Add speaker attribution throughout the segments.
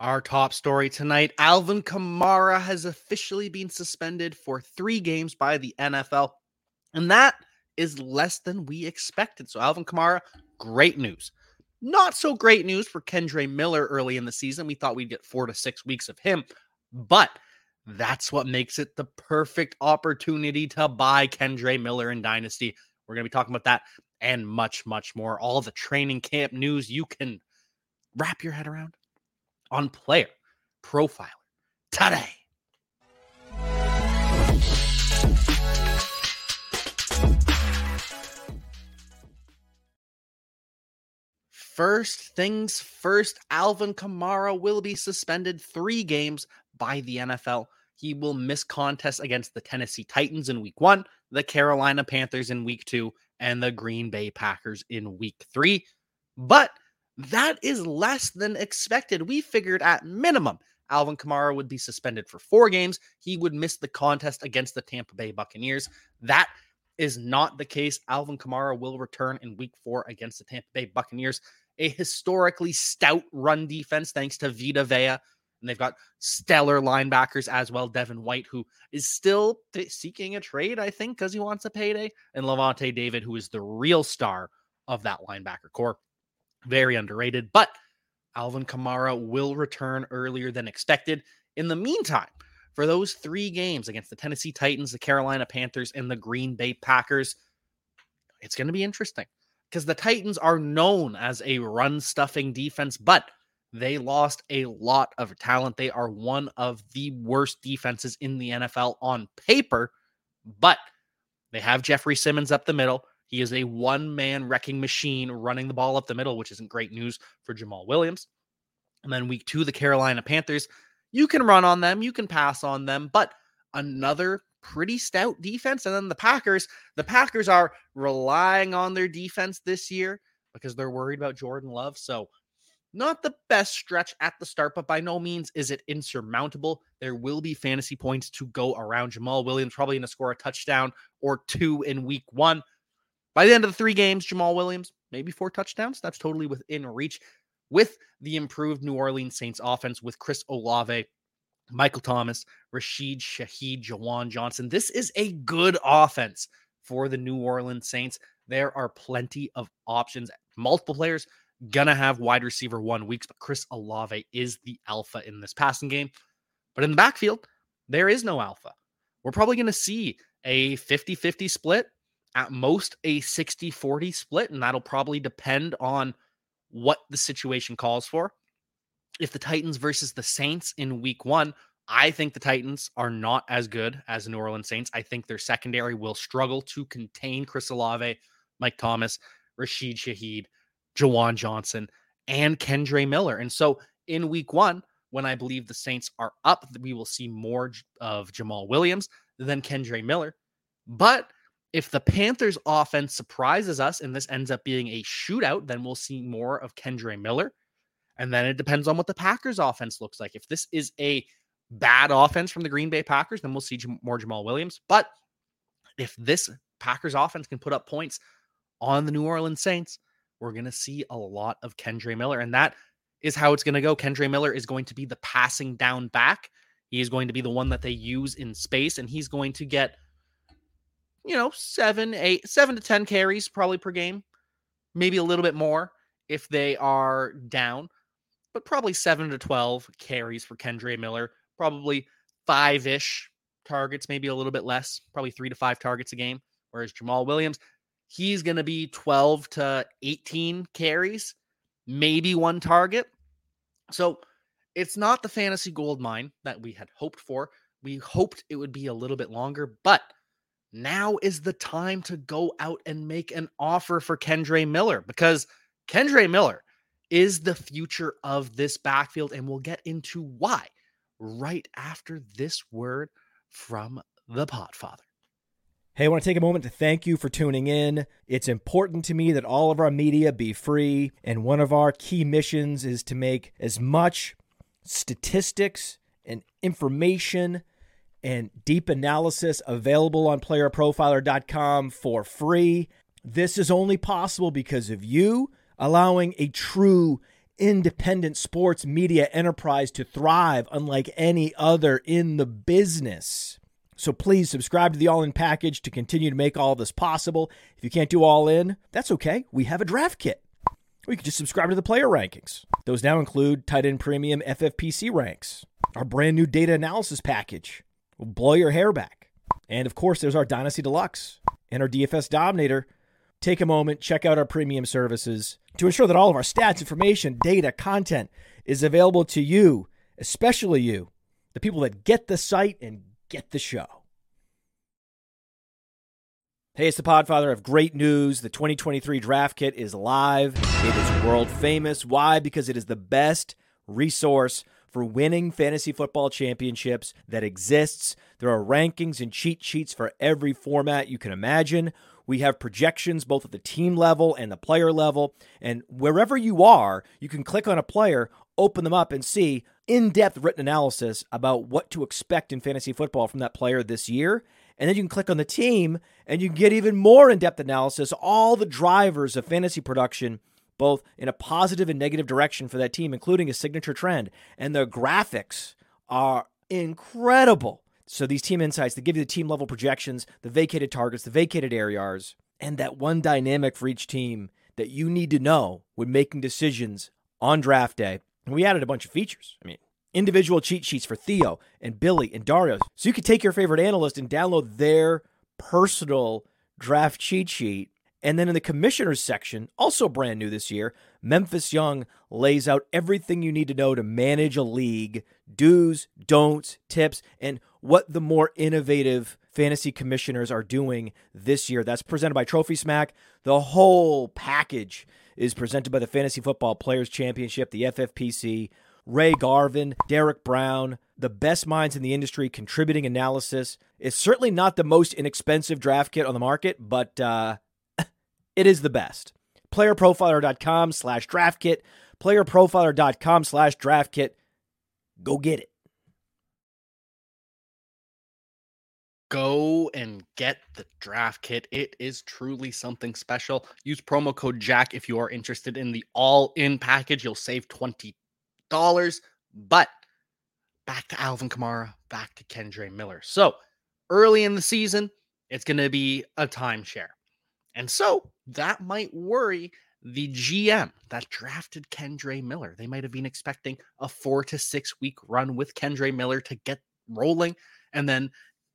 Speaker 1: Our top story tonight Alvin Kamara has officially been suspended for three games by the NFL, and that is less than we expected. So, Alvin Kamara, great news. Not so great news for Kendre Miller early in the season. We thought we'd get four to six weeks of him, but that's what makes it the perfect opportunity to buy Kendre Miller in Dynasty. We're going to be talking about that and much, much more. All the training camp news you can wrap your head around on Player Profiler today. First things first, Alvin Kamara will be suspended three games by the NFL. He will miss contests against the Tennessee Titans in week one, the Carolina Panthers in week two, and the Green Bay Packers in week three. But that is less than expected. We figured at minimum Alvin Kamara would be suspended for four games. He would miss the contest against the Tampa Bay Buccaneers. That is not the case. Alvin Kamara will return in week four against the Tampa Bay Buccaneers, a historically stout run defense thanks to Vita Vea. And they've got stellar linebackers as well. Devin White, who is still t- seeking a trade, I think, because he wants a payday. And Lavonte David, who is the real star of that linebacker core. Very underrated, but Alvin Kamara will return earlier than expected. In the meantime, for those three games against the Tennessee Titans, the Carolina Panthers, and the Green Bay Packers, it's going to be interesting because the Titans are known as a run stuffing defense, but they lost a lot of talent. They are one of the worst defenses in the NFL on paper, but they have Jeffrey Simmons up the middle. He is a one man wrecking machine running the ball up the middle, which isn't great news for Jamaal Williams. And then week two, the Carolina Panthers. You can run on them, you can pass on them, but another pretty stout defense. And then the Packers, the Packers are relying on their defense this year because they're worried about Jordan Love. So, not the best stretch at the start, but by no means is it insurmountable. There will be fantasy points to go around. Jamaal Williams probably going to score a touchdown or two in week one. By the end of the three games, Jamaal Williams, maybe four touchdowns. That's totally within reach with the improved New Orleans Saints offense with Chris Olave, Michael Thomas, Rashid Shaheed, Juwan Johnson. This is a good offense for the New Orleans Saints. There are plenty of options. Multiple players gonna have wide receiver one weeks, but Chris Olave is the alpha in this passing game. But in the backfield, there is no alpha. We're probably gonna see a 50 50 split at most a 60 40 split, and that'll probably depend on what the situation calls for. If the Titans versus the Saints in week one, I think the Titans are not as good as the New Orleans Saints. I think their secondary will struggle to contain Chris Olave, Mike Thomas, Rashid Shaheed, Juwan Johnson, and Kendre Miller. And so in week one, when I believe the Saints are up, we will see more of Jamaal Williams than Kendre Miller. But if the Panthers offense surprises us and this ends up being a shootout, then we'll see more of Kendre Miller. And then it depends on what the Packers offense looks like. If this is a bad offense from the Green Bay Packers, then we'll see more Jamaal Williams. But if this Packers offense can put up points on the New Orleans Saints, we're going to see a lot of Kendre Miller. And that is how it's going to go. Kendre Miller is going to be the passing down back. He is going to be the one that they use in space, and he's going to get – you know, seven, eight, seven to 10 carries probably per game, maybe a little bit more if they are down, but probably seven to 12 carries for Kendre Miller, probably five ish targets, maybe a little bit less, probably three to five targets a game. Whereas Jamaal Williams, he's going to be 12 to 18 carries, maybe one target. So it's not the fantasy gold mine that we had hoped for. We hoped it would be a little bit longer, but now is the time to go out and make an offer for Kendre Miller because Kendre Miller is the future of this backfield. And we'll get into why right after this word from the Podfather.
Speaker 2: Hey, I want to take a moment to thank you for tuning in. It's important to me that all of our media be free, and one of our key missions is to make as much statistics and information and deep analysis available on playerprofiler.com for free. This is only possible because of you allowing a true independent sports media enterprise to thrive unlike any other in the business. So please subscribe to the All In package to continue to make all this possible. If you can't do All In, that's okay. We have a draft kit. You can just subscribe to the player rankings. Those now include tight end premium FFPC ranks, our brand new data analysis package will blow your hair back. And of course, there's our Dynasty Deluxe and our DFS Dominator. Take a moment, check out our premium services to ensure that all of our stats, information, data, content is available to you, especially you, the people that get the site and get the show. Hey, it's the Podfather of great news. The 2023 draft kit is live. It is world famous. Why? Because it is the best resource for winning fantasy football championships that exists. There are rankings and cheat sheets for every format you can imagine. We have projections both at the team level and the player level. And wherever you are, you can click on a player, open them up, and see in depth written analysis about what to expect in fantasy football from that player this year. And then you can click on the team and you can get even more in depth analysis, all the drivers of fantasy production, both in a positive and negative direction for that team, including a signature trend. And the graphics are incredible. So these team insights, they give you the team level projections, the vacated targets, the vacated areas, and that one dynamic for each team that you need to know when making decisions on draft day. And we added a bunch of features. I mean, individual cheat sheets for Theo and Billy and Dario. So you could take your favorite analyst and download their personal draft cheat sheet. And then in the commissioners section, also brand new this year, Memphis Young lays out everything you need to know to manage a league, do's, don'ts, tips, and what the more innovative fantasy commissioners are doing this year. That's presented by Trophy Smack. The whole package is presented by the Fantasy Football Players Championship, the FFPC. Ray Garvin, Derek Brown, the best minds in the industry contributing analysis. It's certainly not the most inexpensive draft kit on the market, but uh, it is the best. Playerprofiler.com slash draft kit. Playerprofiler.com slash draft kit. Go get it.
Speaker 1: Go and get the draft kit. It is truly something special. Use promo code Jack if you are interested in the all in package. You'll save 20 dollars. But back to Alvin Kamara, back to Kendre Miller. So early in the season, it's going to be a timeshare. And so that might worry the GM that drafted Kendre Miller. They might have been expecting a four to six week run with Kendre Miller to get rolling and then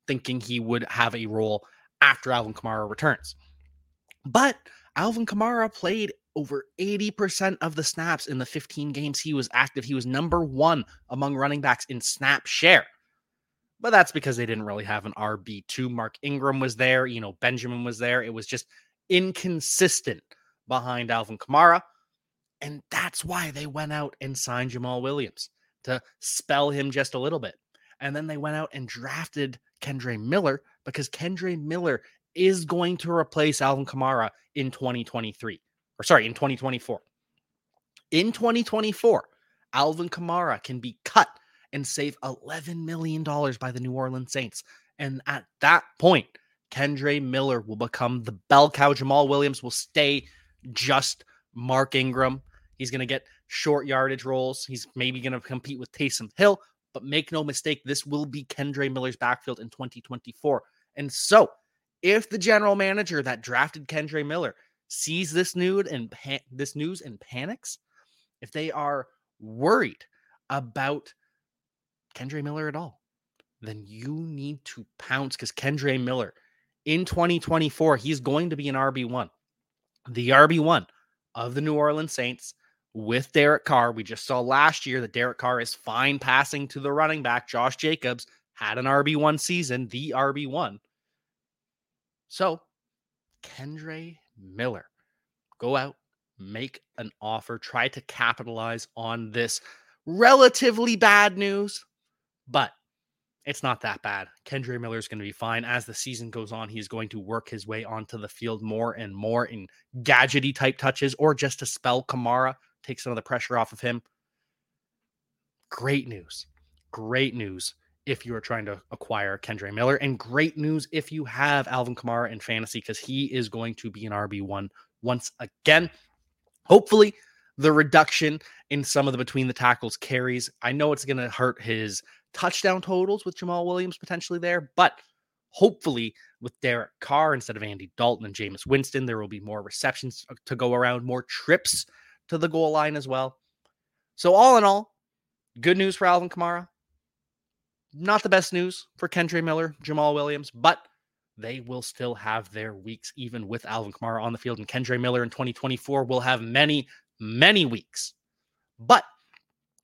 Speaker 1: thinking he would have a role after Alvin Kamara returns. But Alvin Kamara played over 80% of the snaps in the 15 games he was active. He was number one among running backs in snap share. But that's because they didn't really have an RB2. Mark Ingram was there, you know, Benjamin was there. It was just inconsistent behind Alvin Kamara. And that's why they went out and signed Jamaal Williams to spell him just a little bit. And then they went out and drafted Kendre Miller because Kendre Miller is going to replace Alvin Kamara in 2023 or sorry, in 2024. In 2024, Alvin Kamara can be cut and save $11 million by the New Orleans Saints. And at that point, Kendre Miller will become the bell cow. Jamaal Williams will stay just Mark Ingram. He's going to get short yardage roles. He's maybe going to compete with Taysom Hill, but make no mistake, this will be Kendre Miller's backfield in 2024. And so, if the general manager that drafted Kendre Miller sees this nude and pa- this news and panics, if they are worried about Kendre Miller at all, then you need to pounce because Kendre Miller in 2024, he's going to be an RB1. The RB1 of the New Orleans Saints with Derek Carr. We just saw last year that Derek Carr is fine passing to the running back. Josh Jacobs had an RB1 season, the RB1. So, Kendre Miller. Go out, make an offer, try to capitalize on this relatively bad news, but it's not that bad. Kendre Miller is going to be fine. As the season goes on, he's going to work his way onto the field more and more in gadgety type touches or just to spell Kamara, take some of the pressure off of him. Great news. Great news if you are trying to acquire Kendre Miller. And great news if you have Alvin Kamara in fantasy because he is going to be an RB1 once again. Hopefully, the reduction in some of the between the tackles carries. I know it's going to hurt his touchdown totals with Jamaal Williams potentially there, but hopefully with Derek Carr instead of Andy Dalton and Jameis Winston, there will be more receptions to go around, more trips to the goal line as well. So all in all, good news for Alvin Kamara. Not the best news for Kendre Miller, Jamal Williams, but they will still have their weeks even with Alvin Kamara on the field. And Kendre Miller in 2024 will have many, many weeks. But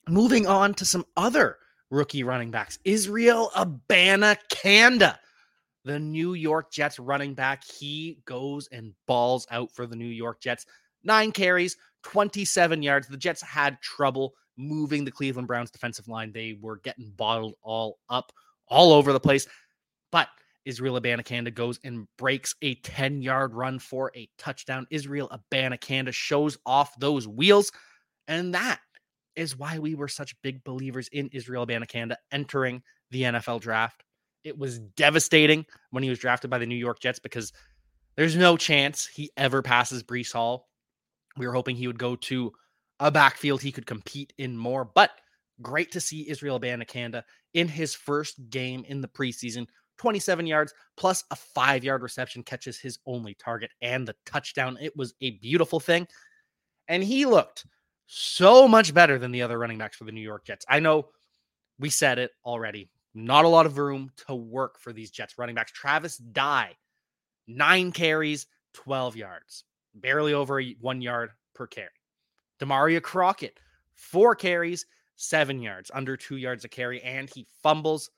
Speaker 1: moving on to some other rookie running backs, Israel Abanikanda, the New York Jets running back. He goes and balls out for the New York Jets. Nine carries, 27 yards. The Jets had trouble moving the Cleveland Browns defensive line. They were getting bottled all up all over the place. But Israel Abanikanda goes and breaks a 10 yard run for a touchdown. Israel Abanikanda shows off those wheels. And that is why we were such big believers in Israel Abanikanda entering the NFL draft. It was devastating when he was drafted by the New York Jets because there's no chance he ever passes Breece Hall. We were hoping he would go to a backfield he could compete in more, but great to see Israel Abanikanda in his first game in the preseason 27 yards plus a five yard reception catches his only target and the touchdown. It was a beautiful thing. And he looked so much better than the other running backs for the New York Jets. I know we said it already. Not a lot of room to work for these Jets running backs. Travis Dye, nine carries, 12 yards, barely over one yard per carry. Damarea Crockett, four carries, seven yards, under two yards a carry, and he fumbles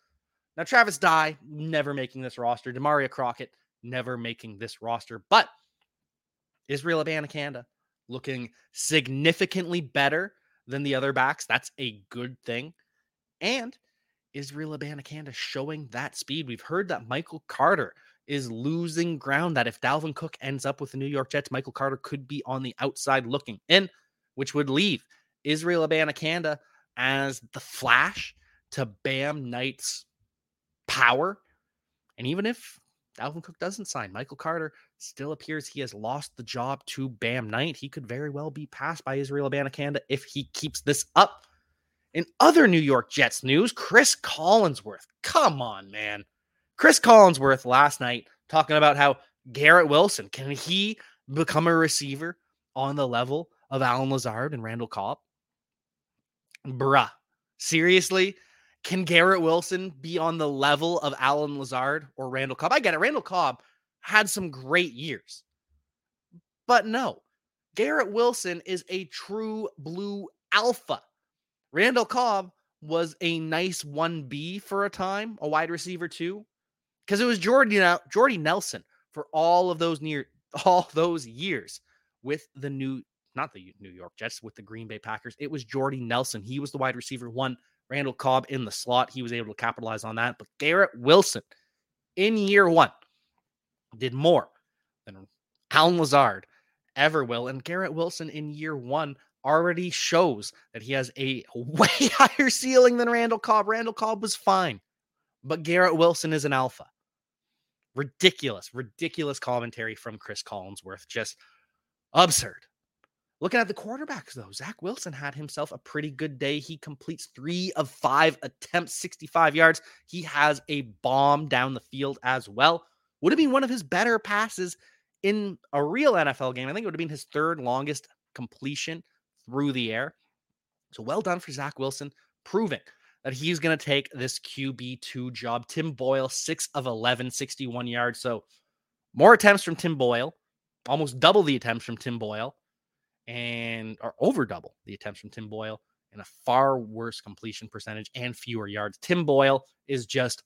Speaker 1: now, Travis Dye never making this roster. Damarea Crockett never making this roster. But Israel Abanikanda looking significantly better than the other backs. That's a good thing. And Israel Abanikanda showing that speed. We've heard that Michael Carter is losing ground. That if Dalvin Cook ends up with the New York Jets, Michael Carter could be on the outside looking in, which would leave Israel Abanikanda as the flash to Bam Knight's power. And even if Dalvin Cook doesn't sign, Michael Carter still appears he has lost the job to Bam Knight. He could very well be passed by Israel Abanikanda if he keeps this up. In other New York Jets news, Chris Collinsworth. Come on, man. Chris Collinsworth last night talking about how Garrett Wilson can he become a receiver on the level of Allen Lazard and Randall Cobb? Bruh. Seriously? Can Garrett Wilson be on the level of Allen Lazard or Randall Cobb? I get it. Randall Cobb had some great years. But no, Garrett Wilson is a true blue alpha. Randall Cobb was a nice 1B for a time, a wide receiver too, because it was Jordy, Jordy Nelson for all of those near all those years with the new, not the New York Jets, with the Green Bay Packers. It was Jordy Nelson. He was the wide receiver one Randall Cobb in the slot. He was able to capitalize on that. But Garrett Wilson in year one did more than Allen Lazard ever will. And Garrett Wilson in year one already shows that he has a way higher ceiling than Randall Cobb. Randall Cobb was fine, but Garrett Wilson is an alpha. Ridiculous, ridiculous commentary from Chris Collinsworth. Just absurd. Looking at the quarterbacks, though, Zach Wilson had himself a pretty good day. He completes three of five attempts, 65 yards. He has a bomb down the field as well. Would have been one of his better passes in a real NFL game. I think it would have been his third longest completion through the air. So well done for Zach Wilson, proving that he's going to take this QB2 job. Tim Boyle, 6 of 11, 61 yards. So more attempts from Tim Boyle, almost double the attempts from Tim Boyle and or over double the attempts from Tim Boyle and a far worse completion percentage and fewer yards. Tim Boyle is just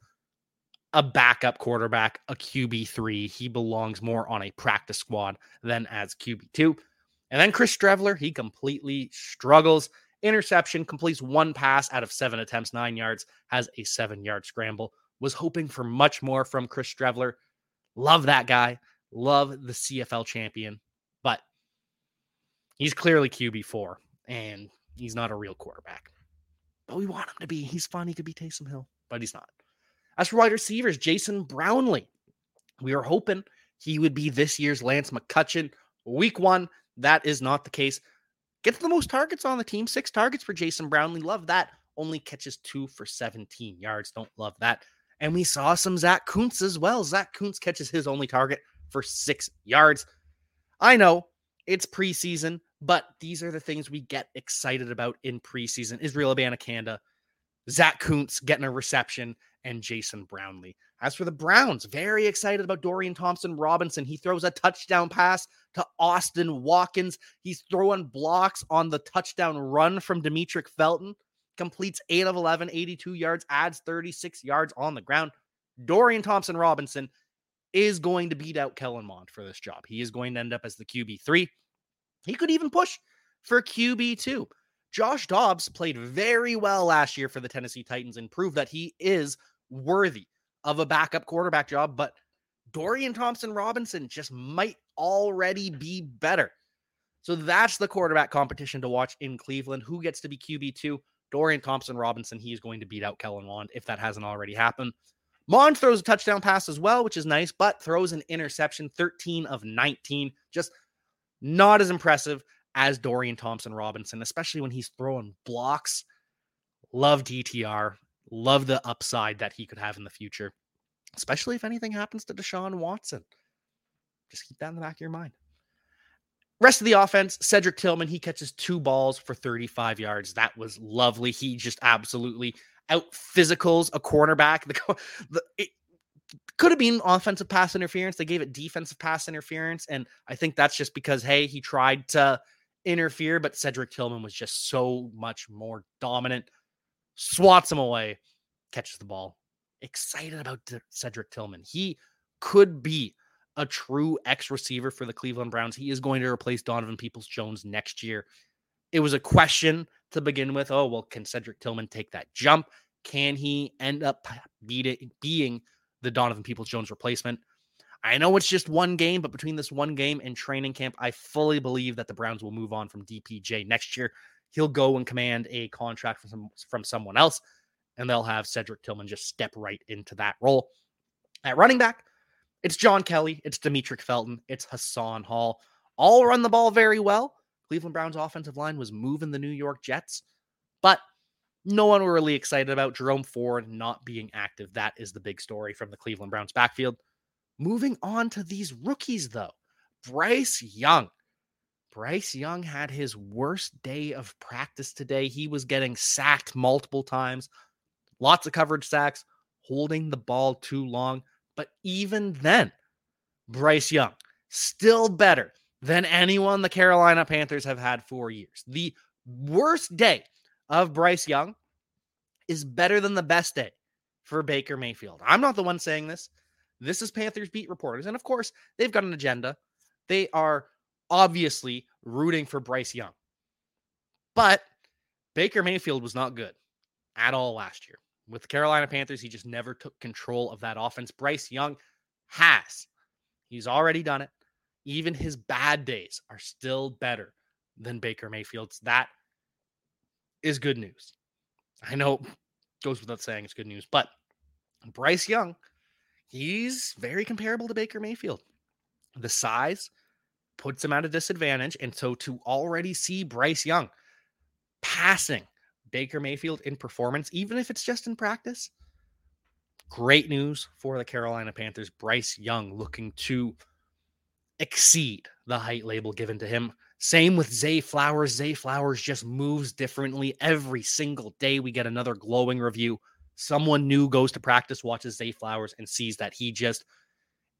Speaker 1: a backup quarterback, a QB3. He belongs more on a practice squad than as QB2. And then Chris Streveler, he completely struggles. Interception, completes one pass out of seven attempts, nine yards, has a seven yard scramble. Was hoping for much more from Chris Streveler. Love that guy. Love the CFL champion. But He's clearly QB4, and he's not a real quarterback. But we want him to be. He's fun. He could be Taysom Hill, but he's not. As for wide receivers, Jason Brownlee. We were hoping he would be this year's Lance McCutcheon. Week one, that is not the case. Gets the most targets on the team, six targets for Jason Brownlee. Love that. Only catches two for 17 yards. Don't love that. And we saw some Zach Kuntz as well. Zach Kuntz catches his only target for six yards. I know it's preseason, but these are the things we get excited about in preseason. Israel Abanikanda, Zach Kuntz getting a reception, and Jason Brownlee. As for the Browns, very excited about Dorian Thompson Robinson. He throws a touchdown pass to Austin Watkins. He's throwing blocks on the touchdown run from Demetric Felton. Completes 8 of 11, 82 yards, adds 36 yards on the ground. Dorian Thompson Robinson is going to beat out Kellen Mond for this job. He is going to end up as the QB3. He could even push for QB2. Josh Dobbs played very well last year for the Tennessee Titans and proved that he is worthy of a backup quarterback job, but Dorian Thompson Robinson just might already be better. So that's the quarterback competition to watch in Cleveland. Who gets to be QB2? Dorian Thompson Robinson. He is going to beat out Kellen Mond if that hasn't already happened. Mond throws a touchdown pass as well, which is nice, but throws an interception 13 of 19. Just not as impressive as Dorian Thompson Robinson, especially when he's throwing blocks. Love DTR. Love the upside that he could have in the future, especially if anything happens to Deshaun Watson. Just keep that in the back of your mind. Rest of the offense, Cedric Tillman, he catches two balls for 35 yards. That was lovely. He just absolutely out physicals a cornerback. The, the it could have been offensive pass interference. They gave it defensive pass interference, and I think that's just because hey, he tried to interfere, but Cedric Tillman was just so much more dominant swats him away, catches the ball. Excited about Cedric Tillman. He could be a true X receiver for the Cleveland Browns. He is going to replace Donovan Peoples Jones next year. It was a question to begin with. Oh, well, can Cedric Tillman take that jump? Can he end up being the Donovan Peoples Jones replacement? I know it's just one game, but between this one game and training camp, I fully believe that the Browns will move on from DPJ next year he'll go and command a contract from some, from someone else, and they'll have Cedric Tillman just step right into that role. At running back, it's John Kelly, it's Demetric Felton, it's Hassan Hall. All run the ball very well. Cleveland Browns offensive line was moving the New York Jets, but no one were really excited about Jerome Ford not being active. That is the big story from the Cleveland Browns backfield. Moving on to these rookies, though. Bryce Young Bryce Young had his worst day of practice today. He was getting sacked multiple times, lots of coverage sacks, holding the ball too long. But even then, Bryce Young, still better than anyone the Carolina Panthers have had for years. The worst day of Bryce Young is better than the best day for Baker Mayfield. I'm not the one saying this. This is Panthers beat reporters. And of course, they've got an agenda. They are obviously rooting for Bryce Young. But Baker Mayfield was not good at all last year. With the Carolina Panthers, he just never took control of that offense. Bryce Young has. He's already done it. Even his bad days are still better than Baker Mayfield's. That is good news. I know goes without saying it's good news, but Bryce Young, he's very comparable to Baker Mayfield. The size, puts him at a disadvantage. And so to already see Bryce Young passing Baker Mayfield in performance, even if it's just in practice, great news for the Carolina Panthers. Bryce Young looking to exceed the height label given to him. Same with Zay Flowers. Zay Flowers just moves differently every single day. We get another glowing review. Someone new goes to practice, watches Zay Flowers, and sees that he just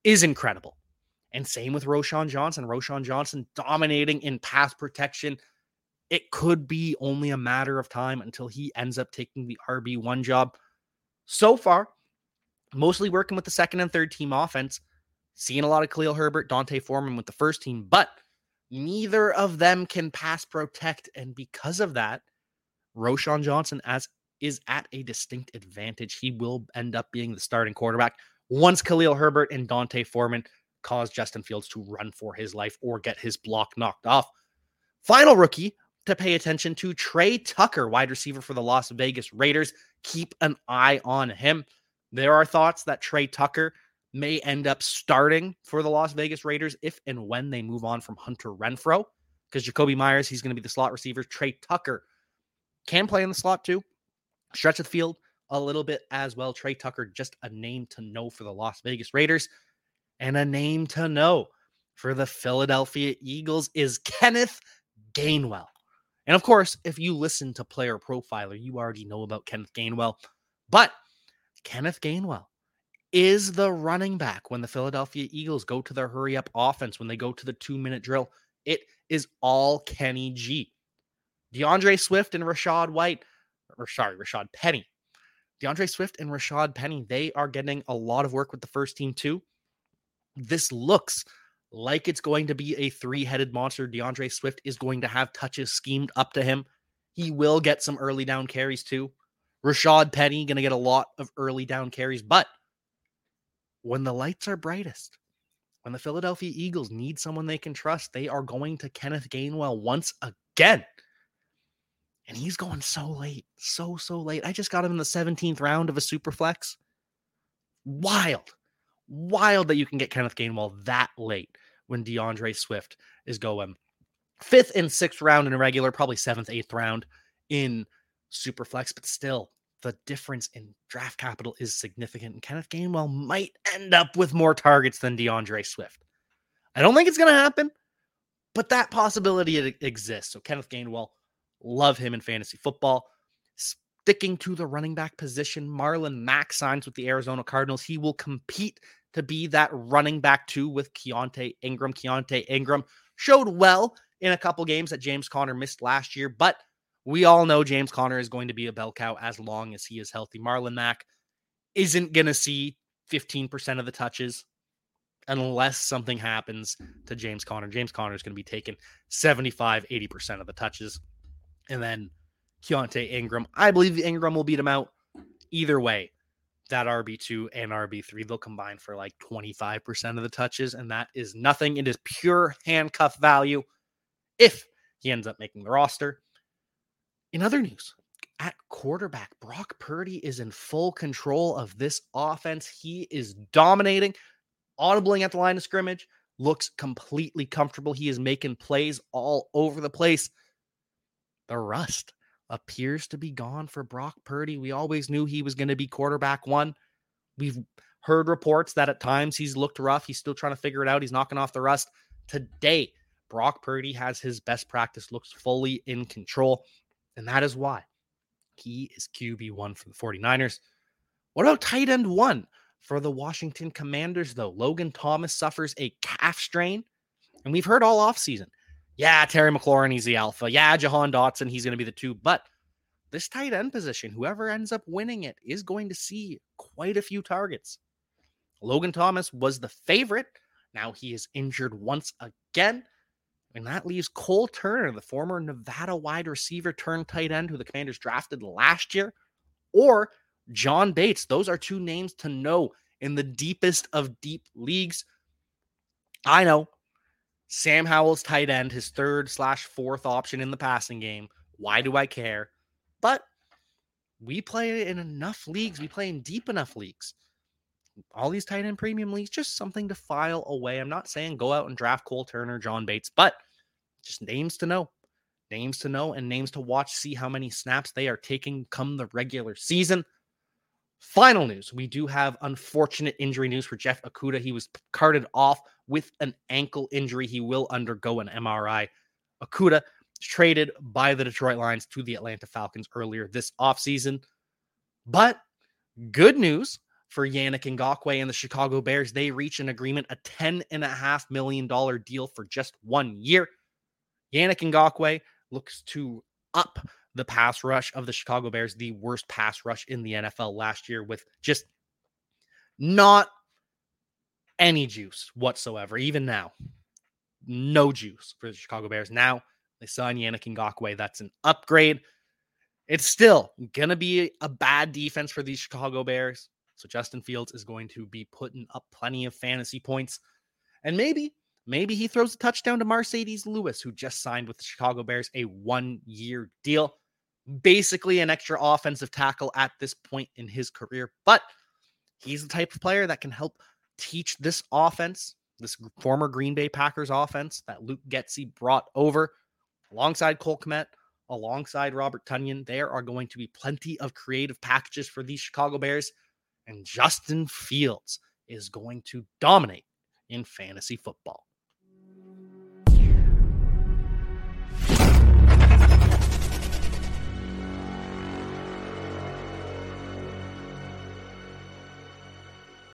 Speaker 1: is incredible. And same with Roschon Johnson. Roschon Johnson dominating in pass protection. It could be only a matter of time until he ends up taking the RB1 job. So far, mostly working with the second and third team offense, seeing a lot of Khalil Herbert, D'Onta Foreman with the first team, but neither of them can pass protect. And because of that, Roschon Johnson as is at a distinct advantage. He will end up being the starting quarterback once Khalil Herbert and D'Onta Foreman cause Justin Fields to run for his life or get his block knocked off. Final rookie to pay attention to Tre Tucker, wide receiver for the Las Vegas Raiders. Keep an eye on him. There are thoughts that Tre Tucker may end up starting for the Las Vegas Raiders if and when they move on from Hunter Renfrow, because Jakobi Meyers, he's going to be the slot receiver. Tre Tucker can play in the slot too. Stretch of the field a little bit as well. Tre Tucker, just a name to know for the Las Vegas Raiders. And a name to know for the Philadelphia Eagles is Kenneth Gainwell. And of course, if you listen to Player Profiler, you already know about Kenneth Gainwell. But Kenneth Gainwell is the running back when the Philadelphia Eagles go to their hurry up offense, when they go to the two minute drill. It is all Kenny G. D'Andre Swift and Rachaad White, or sorry, Rashaad Penny. D'Andre Swift and Rashaad Penny, they are getting a lot of work with the first team too. This looks like it's going to be a three headed monster. D'Andre Swift is going to have touches schemed up to him. He will get some early down carries too. Rashaad Penny going to get a lot of early down carries, but when the lights are brightest, when the Philadelphia Eagles need someone they can trust, they are going to Kenneth Gainwell once again. And he's going so late, so, so late. I just got him in the 17th round of a super flex. Wild, wild that you can get Kenneth Gainwell that late when D'Andre Swift is going fifth and sixth round in a regular, probably seventh, eighth round in super flex, but still the difference in draft capital is significant. And Kenneth Gainwell might end up with more targets than D'Andre Swift. I don't think it's going to happen, but that possibility exists. So Kenneth Gainwell, love him in fantasy football. Sticking to the running back position, Marlon Mack signs with the Arizona Cardinals. He will compete to be that running back too with Keaontay Ingram. Keaontay Ingram showed well in a couple games that James Conner missed last year, but we all know James Conner is going to be a bell cow as long as he is healthy. Marlon Mack isn't going to see 15% of the touches unless something happens to James Conner. James Conner is going to be taking 75, 80% of the touches. And then Keaontay Ingram, I believe Ingram will beat him out. Either way, that RB2 and RB3, they'll combine for like 25% of the touches. And that is nothing. It is pure handcuff value if he ends up making the roster. In other news, at quarterback, Brock Purdy is in full control of this offense. He is dominating, audibling at the line of scrimmage, looks completely comfortable. He is making plays all over the place. The rust appears to be gone for Brock Purdy. We always knew he was going to be quarterback one. We've heard reports that at times he's looked rough. He's still trying to figure it out. He's knocking off the rust. Today, Brock Purdy has his best practice, looks fully in control. And that is why he is QB1 for the 49ers. What about tight end one for the Washington Commanders, though? Logan Thomas suffers a calf strain. And we've heard all offseason. Yeah, Terry McLaurin, he's the alpha. Yeah, Jahan Dotson, he's going to be the two. But this tight end position, whoever ends up winning it, is going to see quite a few targets. Logan Thomas was the favorite. Now he is injured once again. And that leaves Cole Turner, the former Nevada wide receiver turned tight end who the commanders drafted last year, or John Bates. Those are two names to know in the deepest of deep leagues. I know Sam Howell's tight end, his third slash fourth option in the passing game. Why do I care? But we play in enough leagues. We play in deep enough leagues. All these tight end premium leagues, just something to file away. I'm not saying go out and draft Cole Turner, John Bates, but just names to know. Names to know and names to watch, see how many snaps they are taking come the regular season. Final news we do have unfortunate injury news for Jeff Okudah. He was carted off with an ankle injury. He will undergo an MRI. Okudah traded by the Detroit Lions to the Atlanta Falcons earlier this offseason. But good news for Yannick Ngakoue and the Chicago Bears. They reach an agreement, a $10.5 million deal for just one year. Yannick Ngakoue looks to up the pass rush of the Chicago Bears, the worst pass rush in the NFL last year, with just not any juice whatsoever. Even now, no juice for the Chicago Bears. Now they sign Yannick Ngakoue. That's an upgrade. It's still going to be a bad defense for these Chicago Bears. So Justin Fields is going to be putting up plenty of fantasy points. And maybe Maybe he throws a touchdown to Marcedes Lewis, who just signed with the Chicago Bears a one year deal. Basically, an extra offensive tackle at this point in his career. But he's the type of player that can help teach this offense, this former Green Bay Packers offense that Luke Getsy brought over. alongside Cole Kmet, alongside Robert Tonyan. There are going to be plenty of creative packages for these Chicago Bears, and Justin Fields is going to dominate in fantasy football.